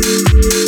Música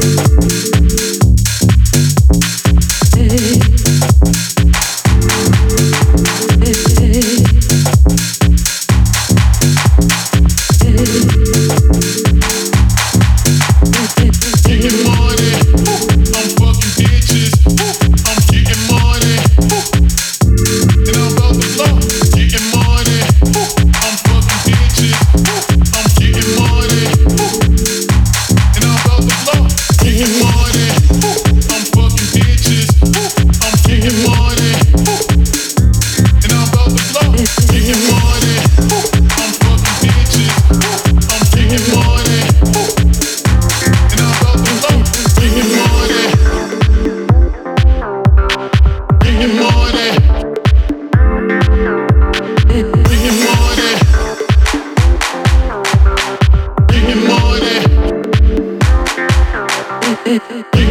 Give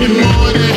more